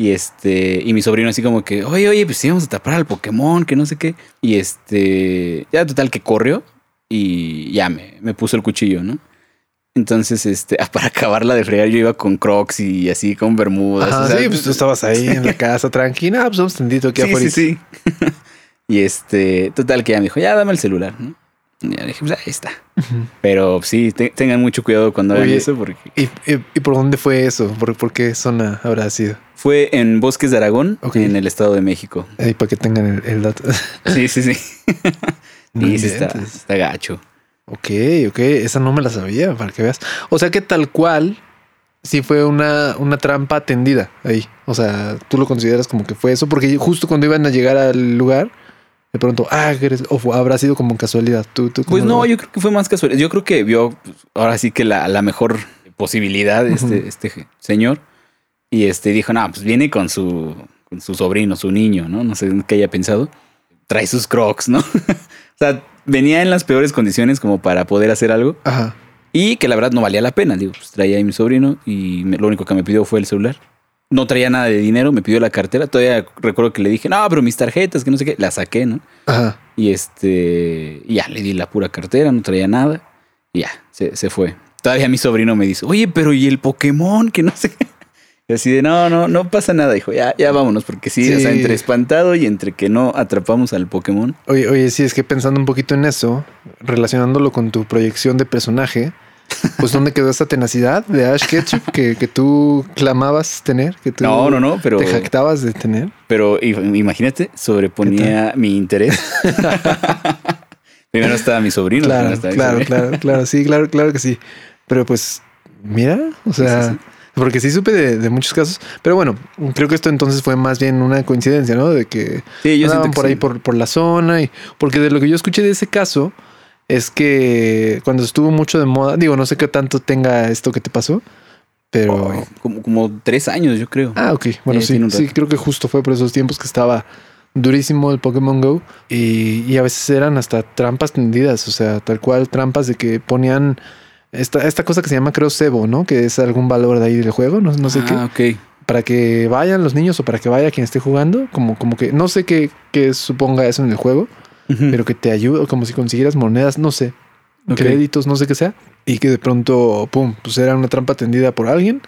Y este, y mi sobrino así como que, oye, oye, pues íbamos a tapar al Pokémon, que no sé qué. Y este, ya total que corrió y ya me, me puso el cuchillo, ¿no? Entonces, este, para acabarla de fregar, yo iba con crocs y así con bermudas. O sea, sí, pues tú estabas ahí en la casa tranquila, pues vamos tendito aquí sí, afuera. sí, sí. y este, total que ya me dijo, ya dame el celular, ¿no? Ya dije, pues ahí está. Pero sí, te- tengan mucho cuidado cuando hagan Oye, eso porque ¿Y, y, y por dónde fue eso? ¿Por, por qué zona habrá sido? fue en Bosques de Aragón, Ok. en el Estado de México. Ahí para que tengan el, el dato. Sí, sí, sí. Y sí está, inventes. está gacho. Ok, ok, esa no me la sabía, para que veas. O sea que tal cual, sí fue una, una trampa tendida ahí. O sea, tú lo consideras como que fue eso, porque justo cuando iban a llegar al lugar, de pronto, ah, eres- o fue- habrá sido como casualidad. ¿Tú, tú Pues no, yo creo que fue más casual. Yo creo que vio pues, ahora sí que la, la mejor posibilidad de este, Ujú. este señor. Y este dijo, no, pues viene con su, con su sobrino, su niño, ¿no? No sé qué haya pensado. Trae sus crocs, ¿no? o sea, venía en las peores condiciones como para poder hacer algo. Ajá. Y que la verdad no valía la pena. Digo, pues traía ahí mi sobrino y me- lo único que me pidió fue el celular. No traía nada de dinero, me pidió la cartera. Todavía recuerdo que le dije, no, pero mis tarjetas, que no sé qué. La saqué, ¿no? Ajá. Y este, ya le di la pura cartera, no traía nada. Y ya, se, se fue. Todavía mi sobrino me dice, oye, pero ¿y el Pokémon? Que no sé qué. Y así de, no, no, no pasa nada, hijo. Ya, ya vámonos, porque sí, Sí. o sea, entre espantado y entre que no atrapamos al Pokémon. Oye, oye, sí, es que pensando un poquito en eso, relacionándolo con tu proyección de personaje, pues ¿dónde quedó esa tenacidad de Ash Ketchum que, que tú clamabas tener? Que tú No, no, no, pero, te jactabas de tener. pero imagínate, sobreponía mi interés. Primero estaba mi sobrino. Claro, mi claro, sobrino. claro, claro, sí, claro, claro que sí. Pero pues, mira, o sea, Sí, sí, porque sí supe de, de muchos casos. Pero bueno, creo que esto entonces fue más bien una coincidencia, ¿no? De que Sí, yo andaban que por ahí por, por la zona y porque de lo que yo escuché de ese caso es que cuando estuvo mucho de moda, digo, no sé qué tanto tenga esto que te pasó, pero Ay, como, como tres años, yo creo. ah, ok, bueno, Eh, sí, sí, creo que justo fue por esos tiempos que estaba durísimo el Pokémon Go y, y a veces eran hasta trampas tendidas, o sea, tal cual trampas de que ponían esta, esta cosa que se llama creo cebo, ¿no? Que es algún valor de ahí del juego, no, no sé qué ah, ok. para que vayan los niños o para que vaya quien esté jugando, como, como que no sé qué, qué suponga eso en el juego, Pero que te ayude, como si consiguieras monedas, no sé, créditos, no sé qué sea, y que de pronto, pum, pues era una trampa tendida por alguien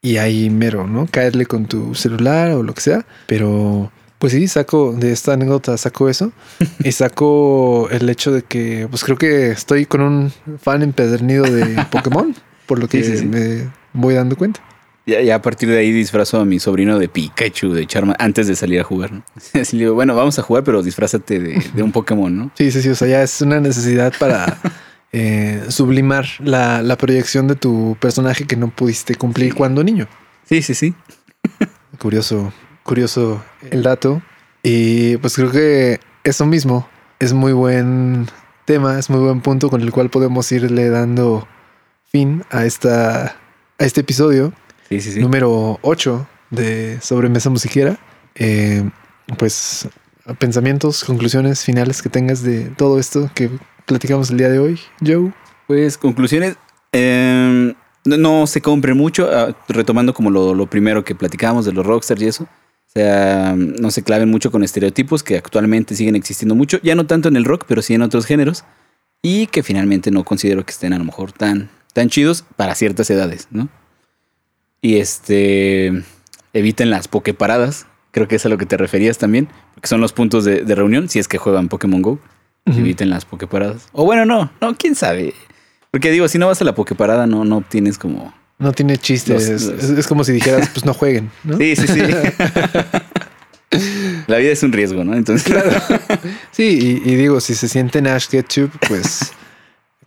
y ahí mero, ¿no? Caerle con tu celular o lo que sea, pero pues sí, saco de esta anécdota, saco eso y saco el hecho de que, pues creo que estoy con un fan empedernido de Pokémon, por lo que Sí, sí, sí. me voy dando cuenta. Ya, ya a partir de ahí disfrazo a mi sobrino de Pikachu, de Charma, antes de salir a jugar, ¿no? Así le digo, bueno, vamos a jugar, pero disfrázate de, de un Pokémon, ¿no? Sí, sí, sí. O sea, ya es una necesidad para eh, sublimar la, la proyección de tu personaje que no pudiste cumplir Sí. cuando niño. Sí, sí, sí. Curioso, curioso el dato. Y pues creo que eso mismo es muy buen tema, es muy buen punto con el cual podemos irle dando fin a esta a este episodio Sí, sí, sí. número 8 de Sobremesa Musiquera. Eh, pues pensamientos, conclusiones finales que tengas de todo esto que platicamos el día de hoy, Joe. Pues conclusiones. eh, no, no se compre mucho, ah, retomando como lo, lo primero que platicábamos de los rockstars y eso. O sea, no se claven mucho con estereotipos que actualmente siguen existiendo mucho, ya no tanto en el rock, pero sí en otros géneros. Y que finalmente no considero que estén a lo mejor tan, tan chidos para ciertas edades, ¿no? Y este. Eviten las pokeparadas. Creo que es a lo que te referías también. Porque son los puntos de, de reunión si es que juegan Pokémon Go. Eviten las pokeparadas. O bueno, no, no, quién sabe. Porque digo, si no vas a la pokeparada, no, no obtienes como. No tiene chiste. Los- es, los- es- es como si dijeras, pues no jueguen, ¿no? Sí, sí, sí. La vida es un riesgo, ¿no? Entonces, Sí, y, y digo, si se sienten Ash Ketchup, pues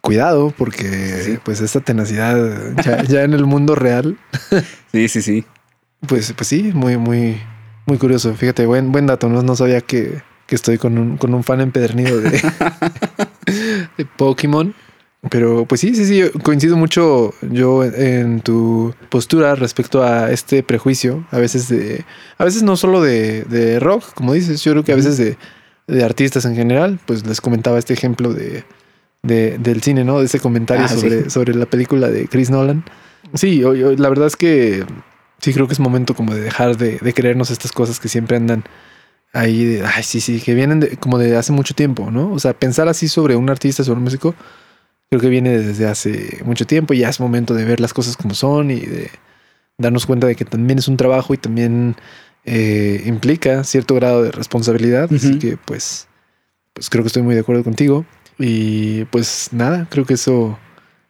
cuidado, porque Sí. pues esta tenacidad ya, ya en el mundo real, sí, sí, sí. pues, pues sí, muy, muy, muy curioso. Fíjate, buen, buen dato. No, no sabía que, que estoy con un, con un fan empedernido de, de Pokémon. Pero pues sí, sí, sí, coincido mucho yo en tu postura respecto a este prejuicio, a veces de, a veces no solo de, de rock, como dices, yo creo que a veces de, de artistas en general, pues les comentaba este ejemplo de, de del cine, ¿no? De ese comentario Ah, sí. sobre, sobre la película de Chris Nolan. Sí, yo- yo- la verdad es que sí creo que es momento como de dejar de, de creernos estas cosas que siempre andan ahí de, ay, sí, sí, que vienen de, como de hace mucho tiempo, ¿no? O sea, pensar así sobre un artista, sobre un músico, creo que viene desde hace mucho tiempo y ya es momento de ver las cosas como son y de darnos cuenta de que también es un trabajo y también eh, implica cierto grado de responsabilidad. Así que pues, pues creo que estoy muy de acuerdo contigo. Y pues nada, creo que eso,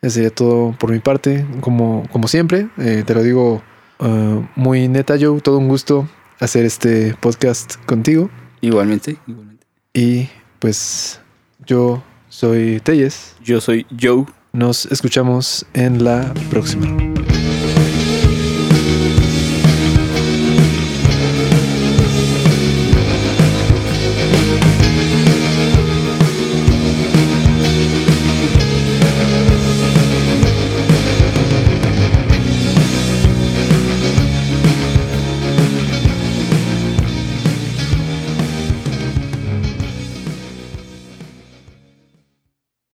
sería todo por mi parte. Como, como siempre, eh, te lo digo eh, muy neta, Joe, todo un gusto hacer este podcast contigo. Igualmente, igualmente. Y pues yo soy Telles. Yo soy Joe. Nos escuchamos en la próxima.